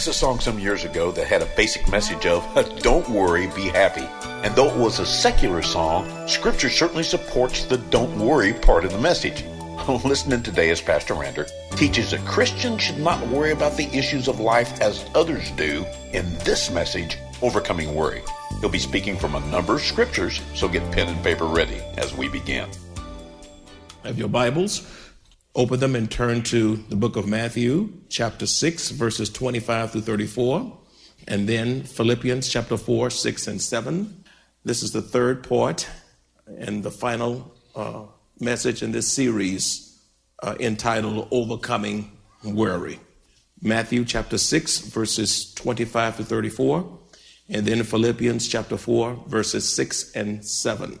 was a song some years ago that had a basic message of don't worry, be happy. And though it was a secular song, scripture certainly supports the don't worry part of the message. Listening today as Pastor Rander teaches that Christians should not worry about the issues of life as others do in this message, Overcoming Worry. He'll be speaking from a number of scriptures, so get pen and paper ready as we begin. Have your Bibles? Open them and turn to the book of Matthew, chapter 6, verses 25 through 34, and then Philippians chapter 4, 6, and 7. This is the third part and the final uh, message in this series uh, entitled Overcoming Worry. Matthew chapter 6, verses 25 to 34, and then Philippians chapter 4, verses 6 and 7.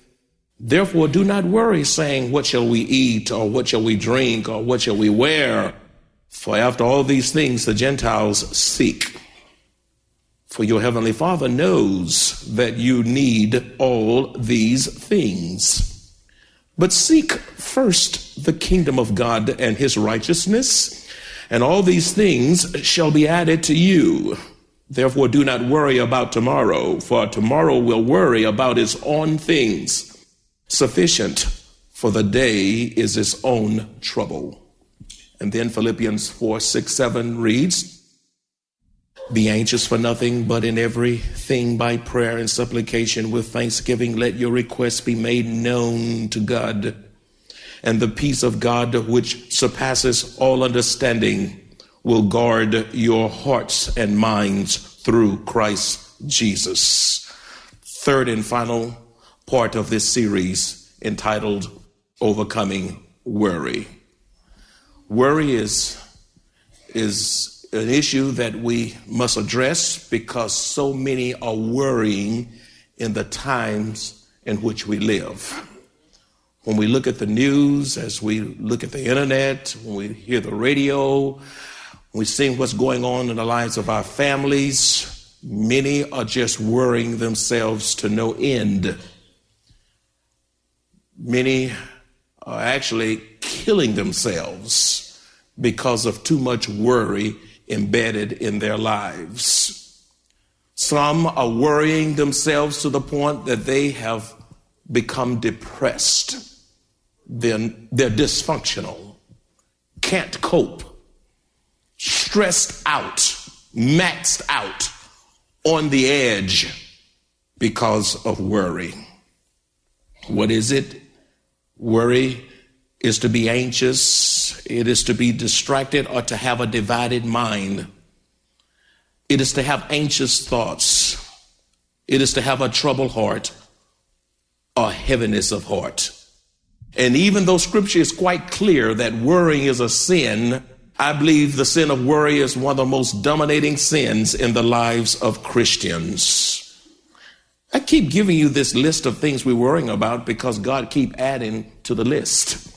Therefore, do not worry, saying, What shall we eat, or what shall we drink, or what shall we wear? For after all these things the Gentiles seek. For your heavenly Father knows that you need all these things. But seek first the kingdom of God and his righteousness, and all these things shall be added to you. Therefore, do not worry about tomorrow, for tomorrow will worry about its own things. Sufficient for the day is its own trouble. And then Philippians 4 6 7 reads, be anxious for nothing, but in everything by prayer and supplication with thanksgiving, let your requests be made known to God. And the peace of God, which surpasses all understanding, will guard your hearts and minds through Christ Jesus. Third and final part of this series entitled Overcoming Worry. Worry is, is an issue that we must address because so many are worrying in the times in which we live. When we look at the news, as we look at the internet, when we hear the radio, we see what's going on in the lives of our families, many are just worrying themselves to no end. Many are actually killing themselves because of too much worry embedded in their lives. Some are worrying themselves to the point that they have become depressed. Then they're dysfunctional, can't cope, stressed out, maxed out, on the edge because of worry. What is it? Worry is to be anxious, it is to be distracted, or to have a divided mind. It is to have anxious thoughts. It is to have a troubled heart, a heaviness of heart. And even though scripture is quite clear that worrying is a sin, I believe the sin of worry is one of the most dominating sins in the lives of Christians. I keep giving you this list of things we're worrying about because God keep adding to the list.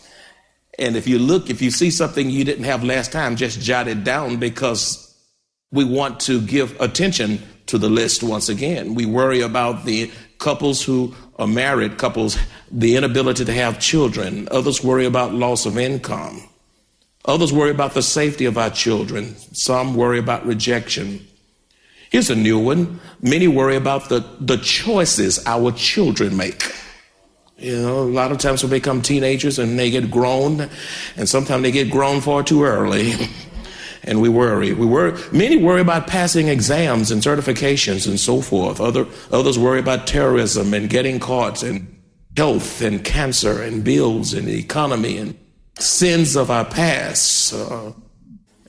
And if you look, if you see something you didn't have last time, just jot it down because we want to give attention to the list once again. We worry about the couples who are married, couples, the inability to have children. Others worry about loss of income. Others worry about the safety of our children. Some worry about rejection. Here's a new one. Many worry about the, the choices our children make. You know, a lot of times when they become teenagers and they get grown, and sometimes they get grown far too early. and we worry. We worry. Many worry about passing exams and certifications and so forth. Other, others worry about terrorism and getting caught and health and cancer and bills and the economy and sins of our past. Uh,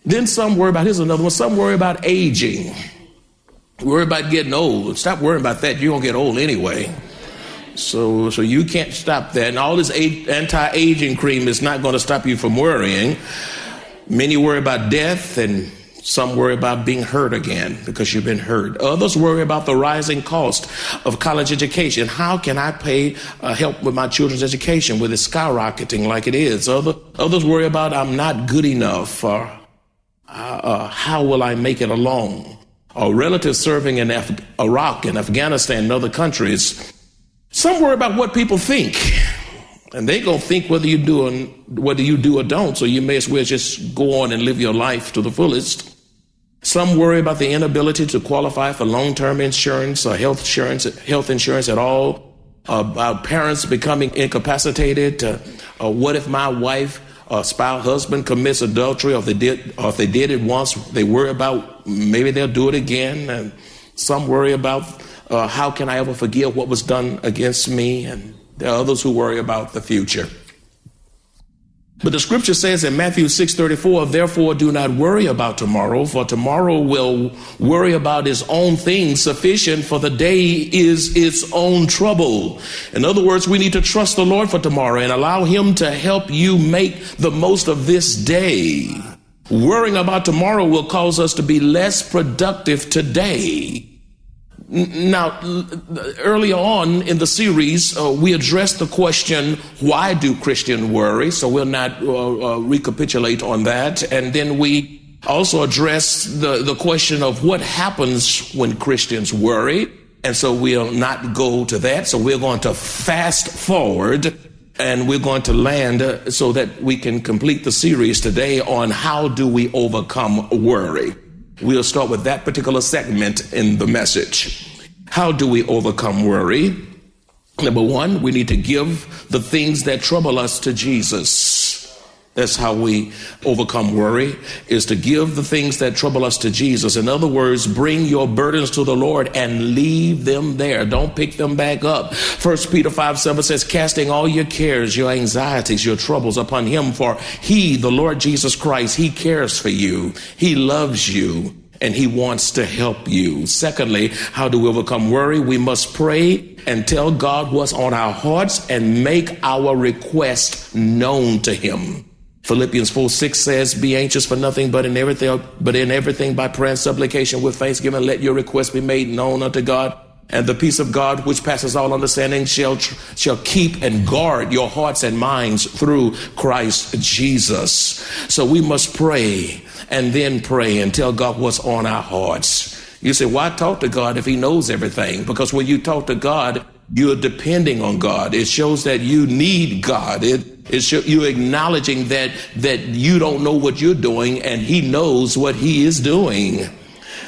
then some worry about, here's another one, some worry about aging. Worry about getting old. Stop worrying about that. You're going to get old anyway. So, so you can't stop that. And all this anti-aging cream is not going to stop you from worrying. Many worry about death and some worry about being hurt again because you've been hurt. Others worry about the rising cost of college education. How can I pay uh, help with my children's education with it skyrocketing like it is? Other, others worry about I'm not good enough or uh, uh, how will I make it alone? Or relatives serving in Af- Iraq and Afghanistan and other countries. Some worry about what people think and they gonna think whether you do and whether you do or don't. So you may as well just go on and live your life to the fullest. Some worry about the inability to qualify for long-term insurance or health insurance, health insurance at all. About parents becoming incapacitated. Uh, uh, what if my wife or spouse, husband commits adultery, or if they did, or if they did it once, they worry about maybe they'll do it again. And some worry about uh, how can I ever forgive what was done against me and there are others who worry about the future. But the scripture says in Matthew 6:34, therefore do not worry about tomorrow, for tomorrow will worry about its own things. Sufficient for the day is its own trouble. In other words, we need to trust the Lord for tomorrow and allow him to help you make the most of this day. Worrying about tomorrow will cause us to be less productive today. Now, earlier on in the series, uh, we addressed the question, why do Christians worry? So we'll not uh, uh, recapitulate on that. And then we also addressed the, the question of what happens when Christians worry. And so we'll not go to that. So we're going to fast forward and we're going to land uh, so that we can complete the series today on how do we overcome worry. We'll start with that particular segment in the message. How do we overcome worry? Number one, we need to give the things that trouble us to Jesus. That's how we overcome worry is to give the things that trouble us to Jesus. In other words, bring your burdens to the Lord and leave them there. Don't pick them back up. First Peter 5 7 says, casting all your cares, your anxieties, your troubles upon him, for he, the Lord Jesus Christ, he cares for you. He loves you and he wants to help you. Secondly, how do we overcome worry? We must pray and tell God what's on our hearts and make our request known to him. Philippians 4 6 says, Be anxious for nothing but in everything, but in everything by prayer and supplication with thanksgiving, let your requests be made known unto God. And the peace of God, which passes all understanding, shall, shall keep and guard your hearts and minds through Christ Jesus. So we must pray and then pray and tell God what's on our hearts. You say, why talk to God if He knows everything? Because when you talk to God, you're depending on God. It shows that you need God. It, it's you acknowledging that that you don't know what you're doing and he knows what he is doing.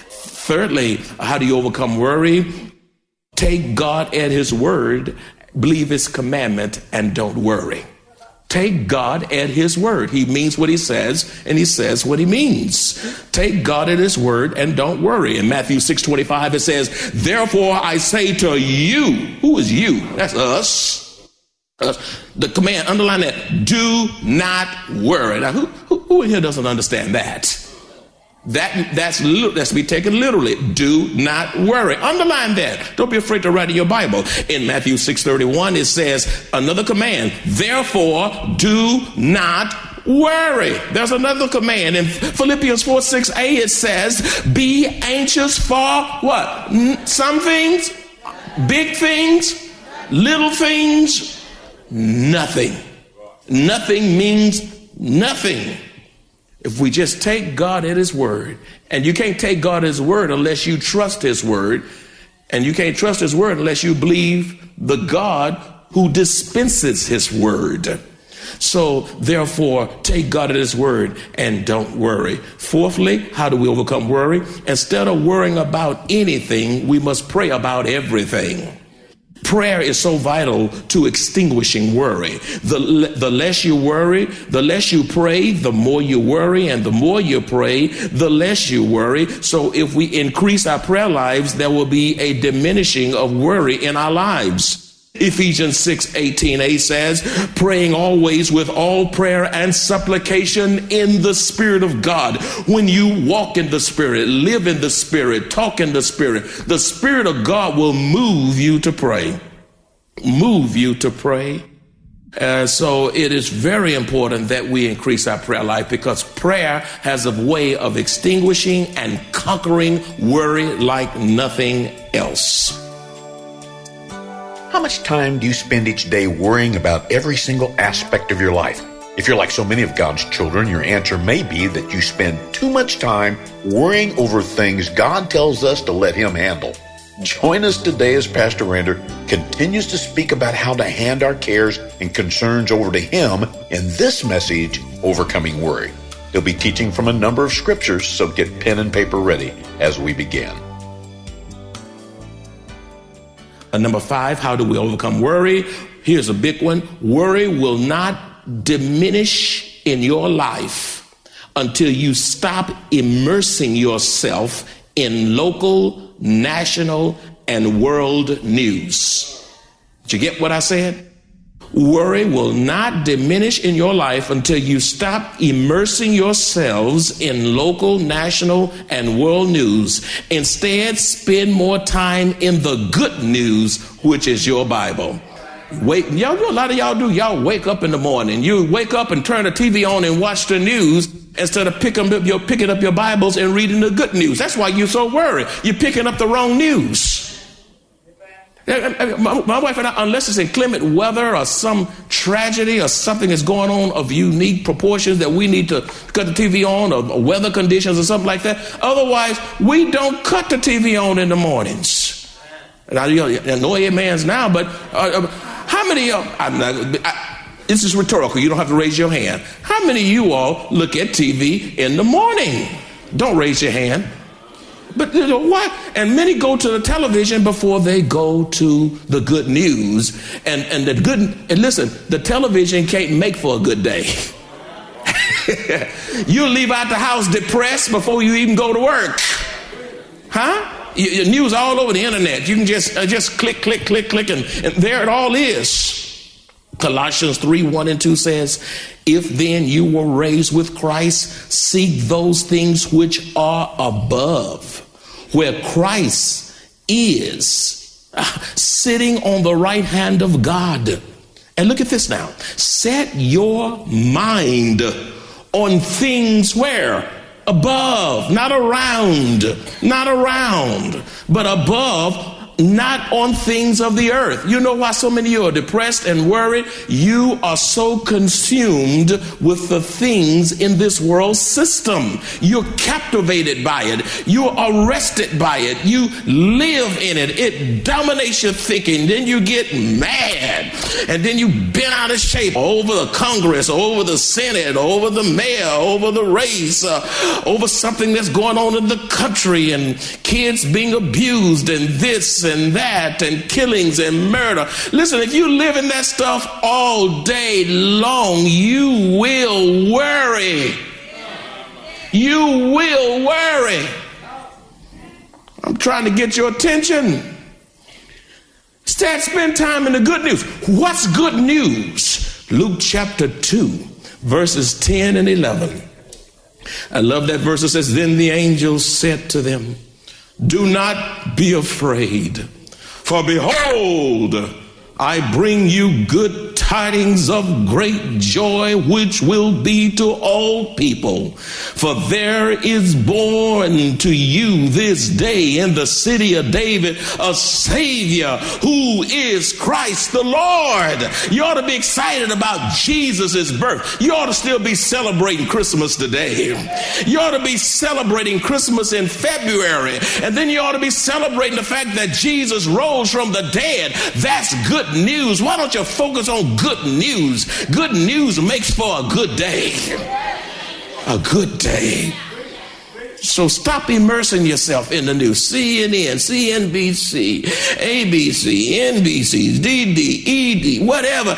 Thirdly, how do you overcome worry? Take God at his word, believe his commandment and don't worry. Take God at his word. He means what he says and he says what he means. Take God at his word and don't worry. In Matthew 6:25 it says, "Therefore I say to you, who is you? That's us." The command, underline that, do not worry. Now, who, who, who in here doesn't understand that? That that's that's to be taken literally. Do not worry. Underline that. Don't be afraid to write in your Bible. In Matthew 6:31, it says another command. Therefore, do not worry. There's another command. In Philippians 4 6a, it says, Be anxious for what? Some things Big things, little things, nothing. Nothing means nothing. If we just take God at His word, and you can't take God at His word unless you trust His word, and you can't trust His word unless you believe the God who dispenses His word. So, therefore, take God at His word and don't worry. Fourthly, how do we overcome worry? Instead of worrying about anything, we must pray about everything. Prayer is so vital to extinguishing worry. The, the less you worry, the less you pray, the more you worry, and the more you pray, the less you worry. So if we increase our prayer lives, there will be a diminishing of worry in our lives. Ephesians 6 18a says, praying always with all prayer and supplication in the Spirit of God. When you walk in the Spirit, live in the Spirit, talk in the Spirit, the Spirit of God will move you to pray. Move you to pray. Uh, so it is very important that we increase our prayer life because prayer has a way of extinguishing and conquering worry like nothing else. How much time do you spend each day worrying about every single aspect of your life? If you're like so many of God's children, your answer may be that you spend too much time worrying over things God tells us to let Him handle. Join us today as Pastor Rander continues to speak about how to hand our cares and concerns over to Him in this message, Overcoming Worry. He'll be teaching from a number of scriptures, so get pen and paper ready as we begin. Number five, how do we overcome worry? Here's a big one worry will not diminish in your life until you stop immersing yourself in local, national, and world news. Did you get what I said? Worry will not diminish in your life until you stop immersing yourselves in local, national, and world news. Instead, spend more time in the good news, which is your Bible. Wake, y'all a lot of y'all do. Y'all wake up in the morning. You wake up and turn the TV on and watch the news instead of picking up your picking up your Bibles and reading the good news. That's why you're so worried. You're picking up the wrong news. My wife and I, unless it's inclement weather or some tragedy or something is going on of unique proportions that we need to cut the TV on or weather conditions or something like that. Otherwise, we don't cut the TV on in the mornings. And I, you know, no amens now, but uh, uh, how many of I'm not, I, this is rhetorical. You don't have to raise your hand. How many of you all look at TV in the morning? Don't raise your hand. But you know what? And many go to the television before they go to the good news. And and the good and listen, the television can't make for a good day. you leave out the house depressed before you even go to work. Huh? Your news all over the internet. You can just uh, just click, click, click, click, and, and there it all is. Colossians 3 1 and 2 says, If then you were raised with Christ, seek those things which are above where Christ is sitting on the right hand of God. And look at this now. Set your mind on things where? Above, not around, not around, but above not on things of the earth. You know why so many of you are depressed and worried? You are so consumed with the things in this world system. You're captivated by it. You're arrested by it. You live in it. It dominates your thinking. Then you get mad. And then you bend out of shape over the Congress, over the Senate, over the mayor, over the race, uh, over something that's going on in the country and kids being abused and this and that and killings and murder. Listen, if you live in that stuff all day long, you will worry. You will worry. I'm trying to get your attention. Instead, spend time in the good news. What's good news? Luke chapter 2, verses 10 and 11. I love that verse. It says, Then the angel said to them, do not be afraid, for behold, I bring you good tidings of great joy, which will be to all people. For there is born to you this day in the city of David a Savior who is Christ the Lord. You ought to be excited about Jesus' birth. You ought to still be celebrating Christmas today. You ought to be celebrating Christmas in February. And then you ought to be celebrating the fact that Jesus rose from the dead. That's good news. Why don't you focus on good news? Good news makes for a good day. A good day. So stop immersing yourself in the news. CNN, CNBC, ABC, NBC, DD, ED, whatever.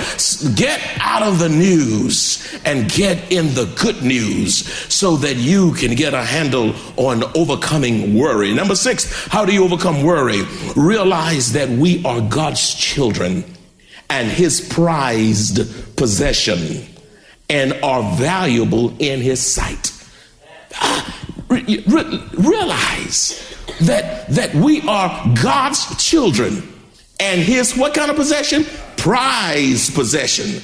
Get out of the news and get in the good news so that you can get a handle on overcoming worry. Number six, how do you overcome worry? Realize that we are God's children and his prized possession and are valuable in his sight. Ah, re- re- realize that that we are God's children and his what kind of possession? Prized possession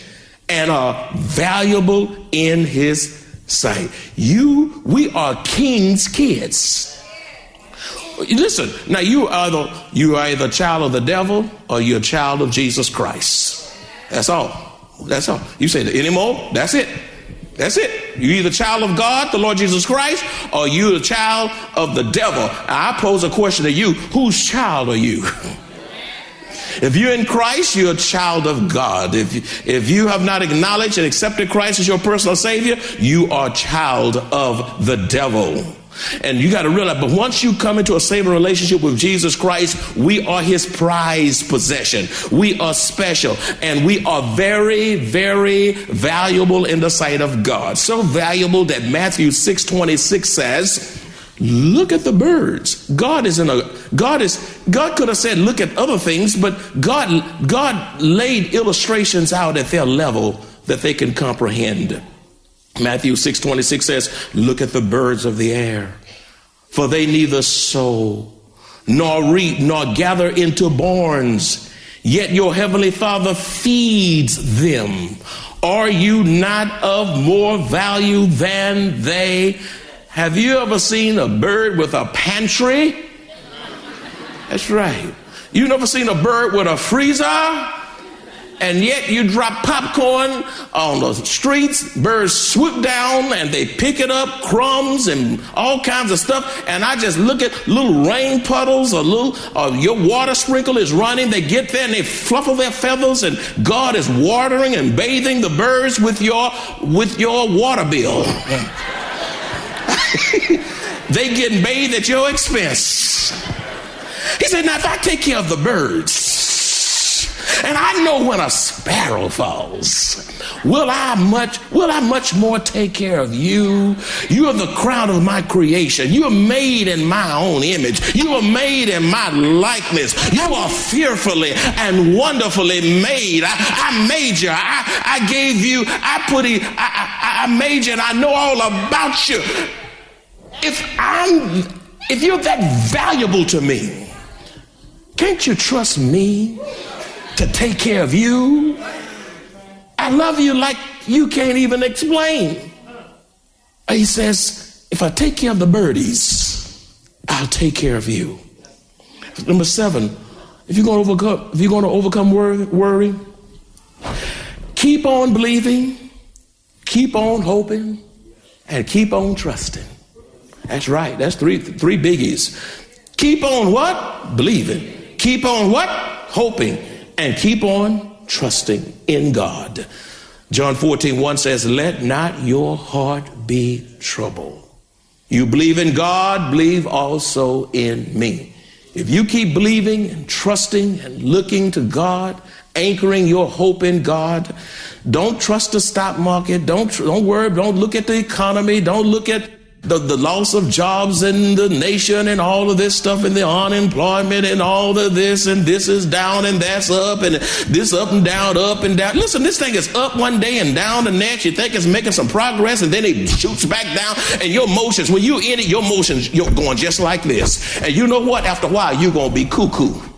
and are valuable in his sight. You we are king's kids. Listen, now you are the you are either child of the devil or you're a child of Jesus Christ. That's all. That's all. You say anymore? That's it. That's it. You're either child of God, the Lord Jesus Christ, or you're a child of the devil. I pose a question to you: Whose child are you? If you're in Christ, you're a child of God. If you, if you have not acknowledged and accepted Christ as your personal Savior, you are a child of the devil. And you got to realize, but once you come into a saving relationship with Jesus Christ, we are his prized possession. We are special and we are very, very valuable in the sight of God. So valuable that Matthew 6 26 says, Look at the birds. God is in a God is God could have said look at other things, but God God laid illustrations out at their level that they can comprehend. Matthew 6 26 says, Look at the birds of the air, for they neither sow, nor reap, nor gather into barns, yet your heavenly Father feeds them. Are you not of more value than they? Have you ever seen a bird with a pantry? That's right. You never seen a bird with a freezer? And yet you drop popcorn on the streets, birds swoop down and they pick it up, crumbs and all kinds of stuff. And I just look at little rain puddles or little, or your water sprinkle is running. They get there and they fluffle their feathers and God is watering and bathing the birds with your, with your water bill. they getting bathed at your expense. He said, now if I take care of the birds, and I know when a sparrow falls, will I much will I much more take care of you? You are the crown of my creation. You are made in my own image. You are made in my likeness. You are fearfully and wonderfully made. I, I made you. I, I gave you, I put it, I, I, I made you, and I know all about you. If I'm if you're that valuable to me, can't you trust me? To take care of you. I love you like you can't even explain. He says, if I take care of the birdies, I'll take care of you. Number seven, if you're going to overcome, if you're going to overcome worry, worry, keep on believing, keep on hoping, and keep on trusting. That's right. That's three three biggies. Keep on what? Believing. Keep on what? Hoping and keep on trusting in God. John 14, 1 says, Let not your heart be troubled. You believe in God, believe also in me. If you keep believing and trusting and looking to God, anchoring your hope in God, don't trust the stock market. Don't, don't worry. Don't look at the economy. Don't look at the, the loss of jobs in the nation and all of this stuff and the unemployment and all of this and this is down and that's up and this up and down, up and down. Listen, this thing is up one day and down the next. You think it's making some progress and then it shoots back down and your motions, when you in it, your motions, you're going just like this. And you know what? After a while, you're going to be cuckoo.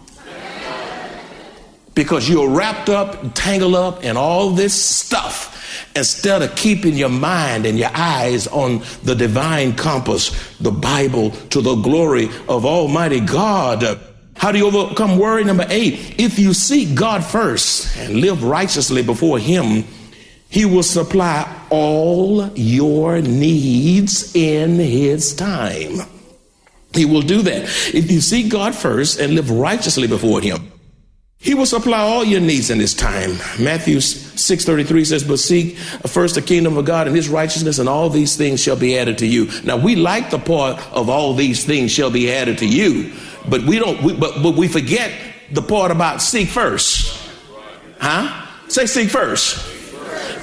Because you're wrapped up, tangled up in all this stuff instead of keeping your mind and your eyes on the divine compass, the Bible, to the glory of Almighty God. How do you overcome worry? Number eight, if you seek God first and live righteously before Him, He will supply all your needs in His time. He will do that. If you seek God first and live righteously before Him, he will supply all your needs in His time. Matthew 6.33 says, But seek first the kingdom of God and his righteousness, and all these things shall be added to you. Now we like the part of all these things shall be added to you, but we don't we, but, but we forget the part about seek first. Huh? Say seek first.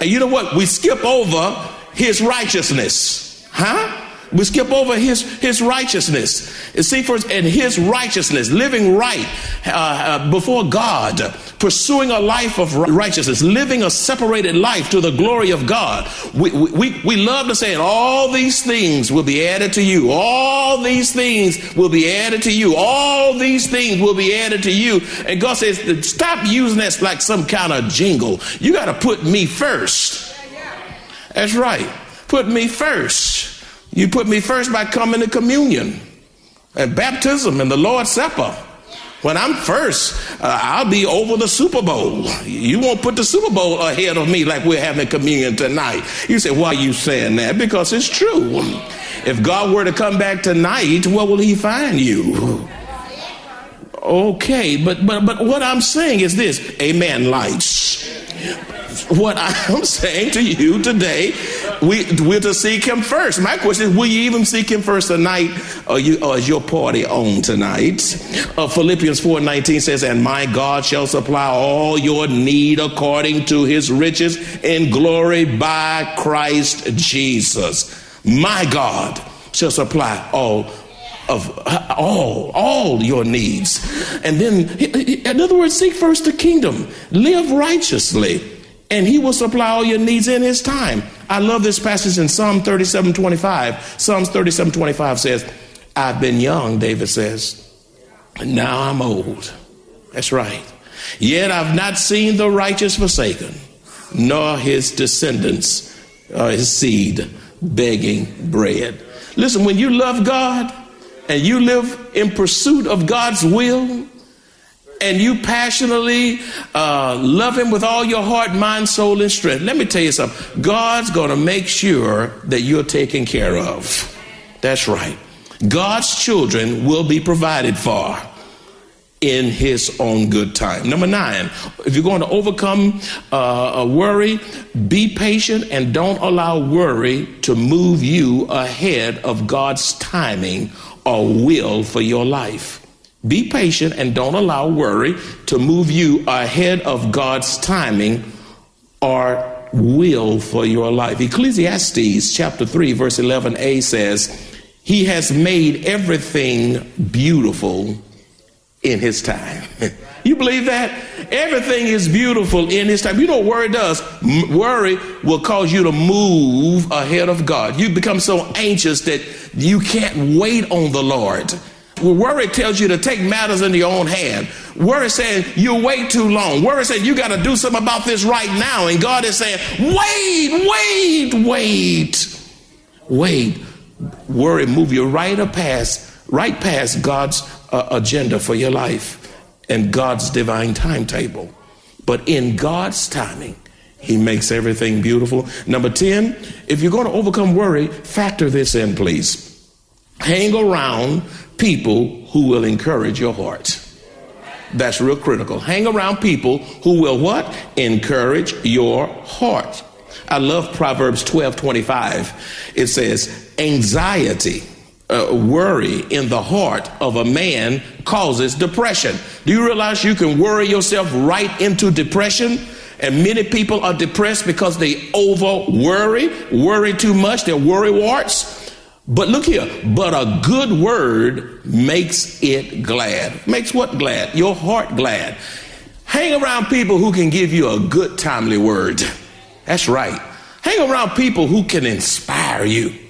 And you know what? We skip over his righteousness. Huh? We skip over his, his righteousness. See first, and his righteousness, living right uh, uh, before God, pursuing a life of righteousness, living a separated life to the glory of God. We, we, we love to say, all these things will be added to you. All these things will be added to you. All these things will be added to you. And God says, stop using that like some kind of jingle. You got to put me first. That's right. Put me first. You put me first by coming to communion and baptism and the Lord's Supper. When I'm first, uh, I'll be over the Super Bowl. You won't put the Super Bowl ahead of me like we're having communion tonight. You say, why are you saying that? Because it's true. If God were to come back tonight, where will he find you? Okay, but but but what I'm saying is this, amen lights what I'm saying to you today, we, we're to seek Him first. My question is, will you even seek Him first tonight, or, you, or is your party on tonight? Uh, Philippians 4:19 says, "And my God shall supply all your need according to His riches in glory by Christ Jesus." My God shall supply all of all all your needs and then in other words seek first the kingdom live righteously and he will supply all your needs in his time. I love this passage in Psalm 37 25. Psalms 37 25 says, I've been young, David says, and now I'm old. That's right. Yet I've not seen the righteous forsaken, nor his descendants or his seed begging bread. Listen, when you love God and you live in pursuit of God's will, and you passionately uh, love Him with all your heart, mind, soul, and strength, let me tell you something. God's going to make sure that you're taken care of. That's right. God's children will be provided for in his own good time. Number nine, if you're going to overcome uh, a worry, be patient and don't allow worry to move you ahead of God's timing or will for your life. Be patient and don't allow worry to move you ahead of God's timing or will for your life. Ecclesiastes chapter 3 verse 11a says, "He has made everything beautiful in his time." you believe that? Everything is beautiful in his time. You know what worry does? M- worry will cause you to move ahead of God. You become so anxious that you can't wait on the Lord. Worry tells you to take matters into your own hand. Worry saying you wait too long. Worry saying you got to do something about this right now. And God is saying, wait, wait, wait, wait. Worry move you right past, right past God's uh, agenda for your life and God's divine timetable. But in God's timing, He makes everything beautiful. Number 10, if you're going to overcome worry, factor this in, please. Hang around people who will encourage your heart. That's real critical. Hang around people who will what? Encourage your heart. I love Proverbs 12 25. It says, anxiety, uh, worry in the heart of a man causes depression. Do you realize you can worry yourself right into depression? And many people are depressed because they over worry, worry too much, they're worry warts. But look here, but a good word makes it glad. Makes what glad? Your heart glad. Hang around people who can give you a good, timely word. That's right. Hang around people who can inspire you.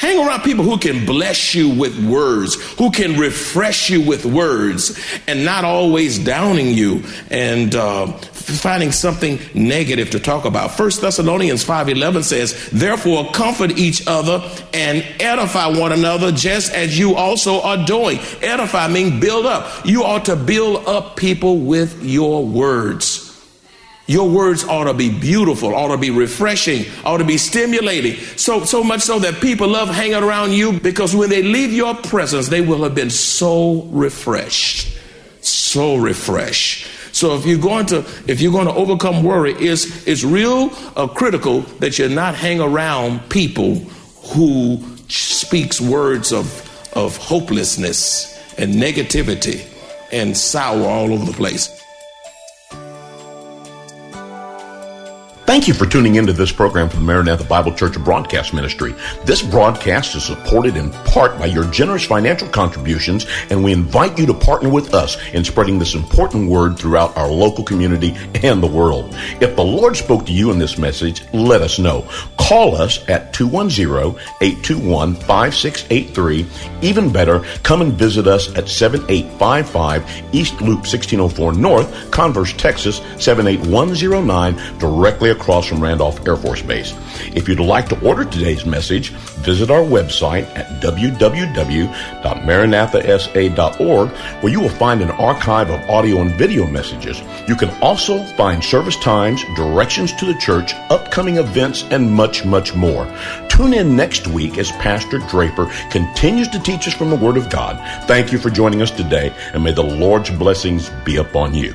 Hang around people who can bless you with words, who can refresh you with words, and not always downing you and uh, finding something negative to talk about. First Thessalonians 5:11 says, "Therefore comfort each other and edify one another, just as you also are doing." Edify means build up. You ought to build up people with your words. Your words ought to be beautiful, ought to be refreshing, ought to be stimulating. So, so much so that people love hanging around you because when they leave your presence, they will have been so refreshed. So refreshed. So if you're going to if you're going to overcome worry, it's it's real uh, critical that you're not hang around people who speaks words of of hopelessness and negativity and sour all over the place. Thank you for tuning into this program from the Maranatha Bible Church Broadcast Ministry. This broadcast is supported in part by your generous financial contributions, and we invite you to partner with us in spreading this important word throughout our local community and the world. If the Lord spoke to you in this message, let us know. Call us at 210-821-5683. Even better, come and visit us at 7855 East Loop 1604 North, Converse, Texas 78109, directly across from Randolph Air Force Base. If you'd like to order today's message, visit our website at www.maranathasa.org where you will find an archive of audio and video messages. You can also find service times, directions to the church, upcoming events, and much, much more. Tune in next week as Pastor Draper continues to teach us from the Word of God. Thank you for joining us today, and may the Lord's blessings be upon you.